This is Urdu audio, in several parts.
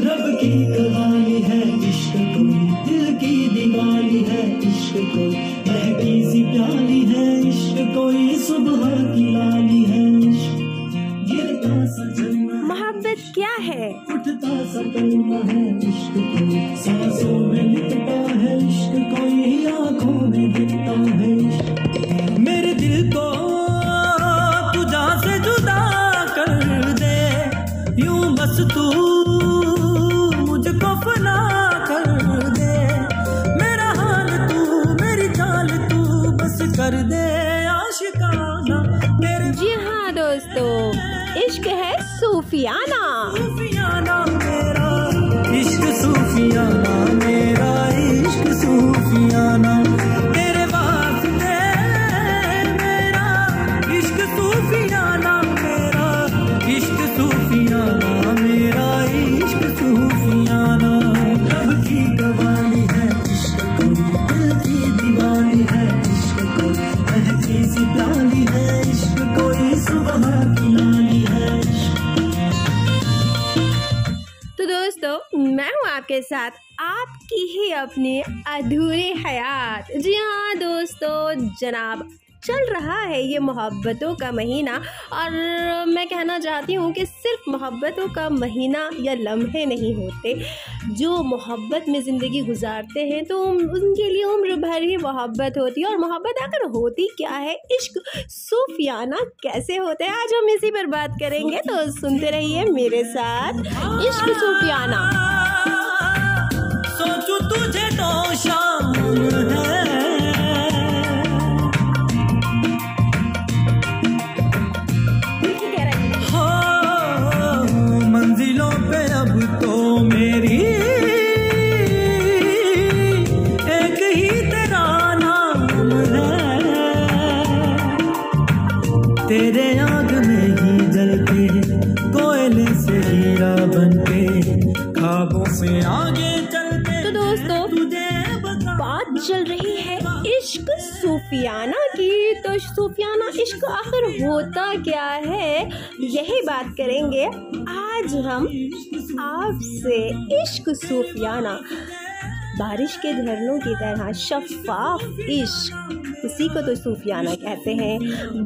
رب کی کہانی ہے عشق کوئی دل کی دیوانی ہے عشق کوئی مہدی سی پیالی ہے عشق کوئی صبح کی لالی ہے محبت کیا ہے؟ اٹھتا سا کلمہ ہے عشق کوئی سانسوں میں لکھتا ہے عشق کوئی آنکھوں میں دکھتا ہے میرے دل کو تجھا سے جدا کر دے یوں بس تو کر دے میرے جی ہاں دوستو عشق ہے صوفیانہ۔ ساتھ آپ کی ہی اپنی ادھوری حیات۔ جی ہاں دوستو، جناب، چل رہا ہے یہ محبتوں کا مہینہ۔ اور میں کہنا چاہتی ہوں کہ صرف محبتوں کا مہینہ یا لمحے نہیں ہوتے۔ جو محبت میں زندگی گزارتے ہیں تو ان کے لیے عمر بھر ہی محبت ہوتی ہے۔ اور محبت آخر ہوتی کیا ہے؟ عشق، صوفیانہ کیسے ہوتے؟ ہیں آج ہم اسی پر بات کریں گے۔ تو سنتے رہیے میرے ساتھ۔ عشق صوفیانہ۔ تجھے تو شام ہے۔ صوفیانہ کی تو صوفیانہ عشق آخر ہوتا کیا ہے؟ یہی بات کریں گے آج ہم آپ سے عشق صوفیانہ بارش کے جھرنوں کی طرح شفاف عشق، اسی کو تو صوفیانہ کہتے ہیں۔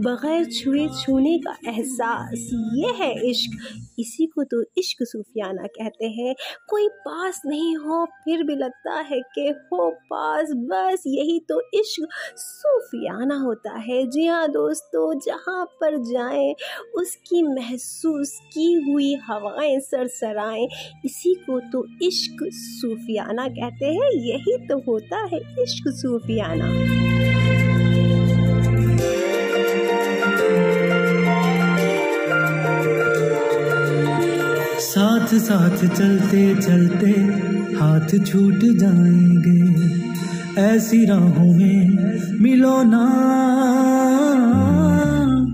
بغیر چھوئے چھونے کا احساس، یہ ہے عشق۔ اسی کو تو عشق صوفیانہ کہتے ہیں۔ کوئی پاس نہیں ہو، پھر بھی لگتا ہے کہ ہو پاس۔ بس یہی تو عشق صوفیانہ ہوتا ہے۔ جی ہاں دوستو، جہاں پر جائیں، اس کی محسوس کی ہوئی ہوائیں، سرسرائیں، اسی کو تو عشق صوفیانہ کہتے ہیں۔ یہی تو ہوتا ہے عشق صوفیانہ۔ ساتھ ساتھ چلتے چلتے ہاتھ چھوٹ جائیں گے۔ ایسی راہوں میں ملو نا۔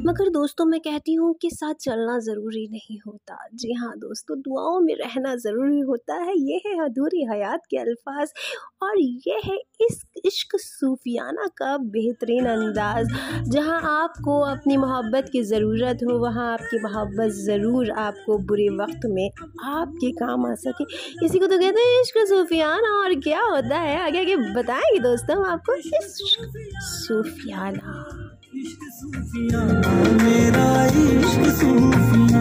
مگر دوستوں، میں کہتی ہوں کہ ساتھ چلنا ضروری نہیں ہوتا۔ جی ہاں دوستوں دعاؤں میں رہنا ضروری ہوتا ہے۔ یہ ہے ادھوری حیات کے الفاظ اور یہ ہے اس عشق صوفیانہ کا بہترین انداز۔ جہاں آپ کو اپنی محبت کی ضرورت ہو، وہاں آپ کی محبت ضرور آپ کو برے وقت میں آپ کے کام آ سکے۔ اسی کو تو کہتے ہیں عشق صوفیانہ، اور کیا ہوتا ہے؟ آگے آگے بتائیں گے دوستوں ہم آپ کو۔ عشق صوفیانہ۔ عشق صوفیاں میرا عشق صوفیاں۔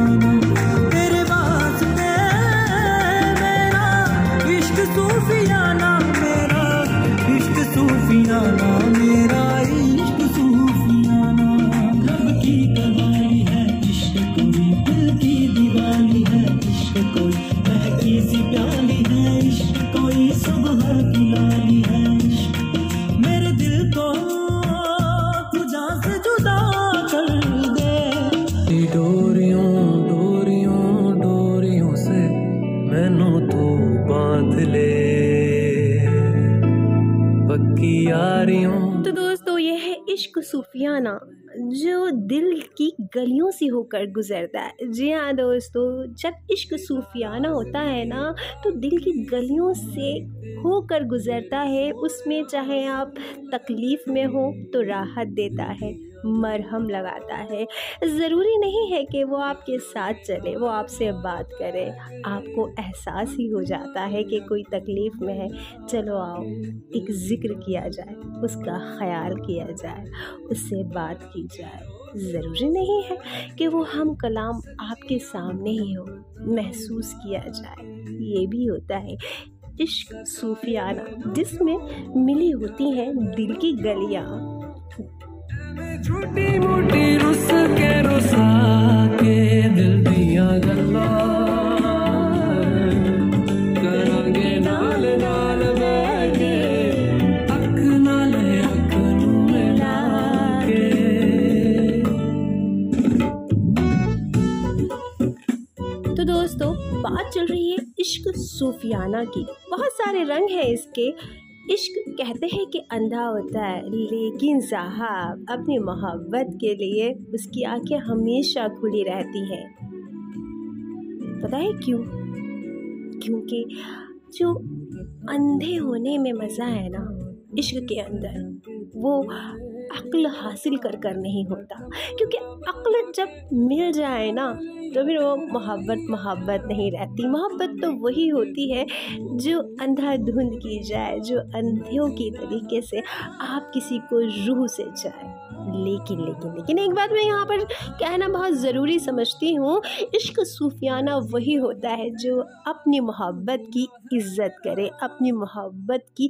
ہے عشق صوفیانہ جو دل کی گلیوں سے ہو کر گزرتا ہے۔ جی ہاں دوستو، جب عشق صوفیانہ ہوتا ہے نا، تو دل کی گلیوں سے ہو کر گزرتا ہے۔ اس میں چاہے آپ تکلیف میں ہو تو راحت دیتا ہے۔ مرہم لگاتا ہے۔ ضروری نہیں ہے کہ وہ آپ کے ساتھ چلے، وہ آپ سے بات کرے۔ آپ کو احساس ہی ہو جاتا ہے کہ کوئی تکلیف میں ہے۔ چلو آؤ، ایک ذکر کیا جائے، اس کا خیال کیا جائے، اس سے بات کی جائے۔ ضروری نہیں ہے کہ وہ ہم کلام آپ کے سامنے ہی ہو، محسوس کیا جائے۔ یہ بھی ہوتا ہے۔ عشق صوفیانہ، جس میں ملی ہوتی ہیں دل کی گلیاں۔ چھوٹی موٹی رس کے رسا کے دل دیا گلا۔ نال اک نال اک ملا کے۔ تو دوستو، بات چل رہی ہے عشق صوفیانہ کی۔ بہت سارے رنگ ہیں اس کے۔ عشق کہتے ہیں کہ اندھا ہوتا ہے، لیکن صاحب، اپنی محبت کے لیے اس کی آنکھیں ہمیشہ کھلی رہتی ہیں۔ پتہ ہے کیوں؟ کیونکہ جو اندھے ہونے میں مزہ ہے نا، عشق کے اندر، وہ عقل حاصل کر کر نہیں ہوتا۔ کیونکہ عقل جب مل جائے نا تو پھر وہ محبت محبت نہیں رہتی۔ محبت تو وہی ہوتی ہے جو اندھا دھند کی جائے، جو اندھیوں کی طریقے سے آپ کسی کو روح سے جائے۔ لیکن لیکن لیکن ایک بات میں یہاں پر کہنا بہت ضروری سمجھتی ہوں، عشق صوفیانہ وہی ہوتا ہے جو اپنی محبت کی عزت کرے، اپنی محبت کی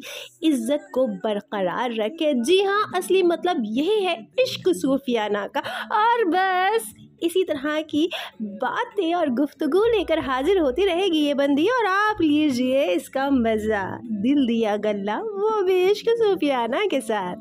عزت کو برقرار رکھے۔ جی ہاں اصلی مطلب یہی ہے عشق صوفیانہ کا۔ اور بس اسی طرح کی باتیں اور گفتگو لے کر حاضر ہوتی رہے گی یہ بندی اور آپ لیجیے اس کا مزہ۔ دل دیا گلہ وہ بھی عشق صوفیانہ کے ساتھ۔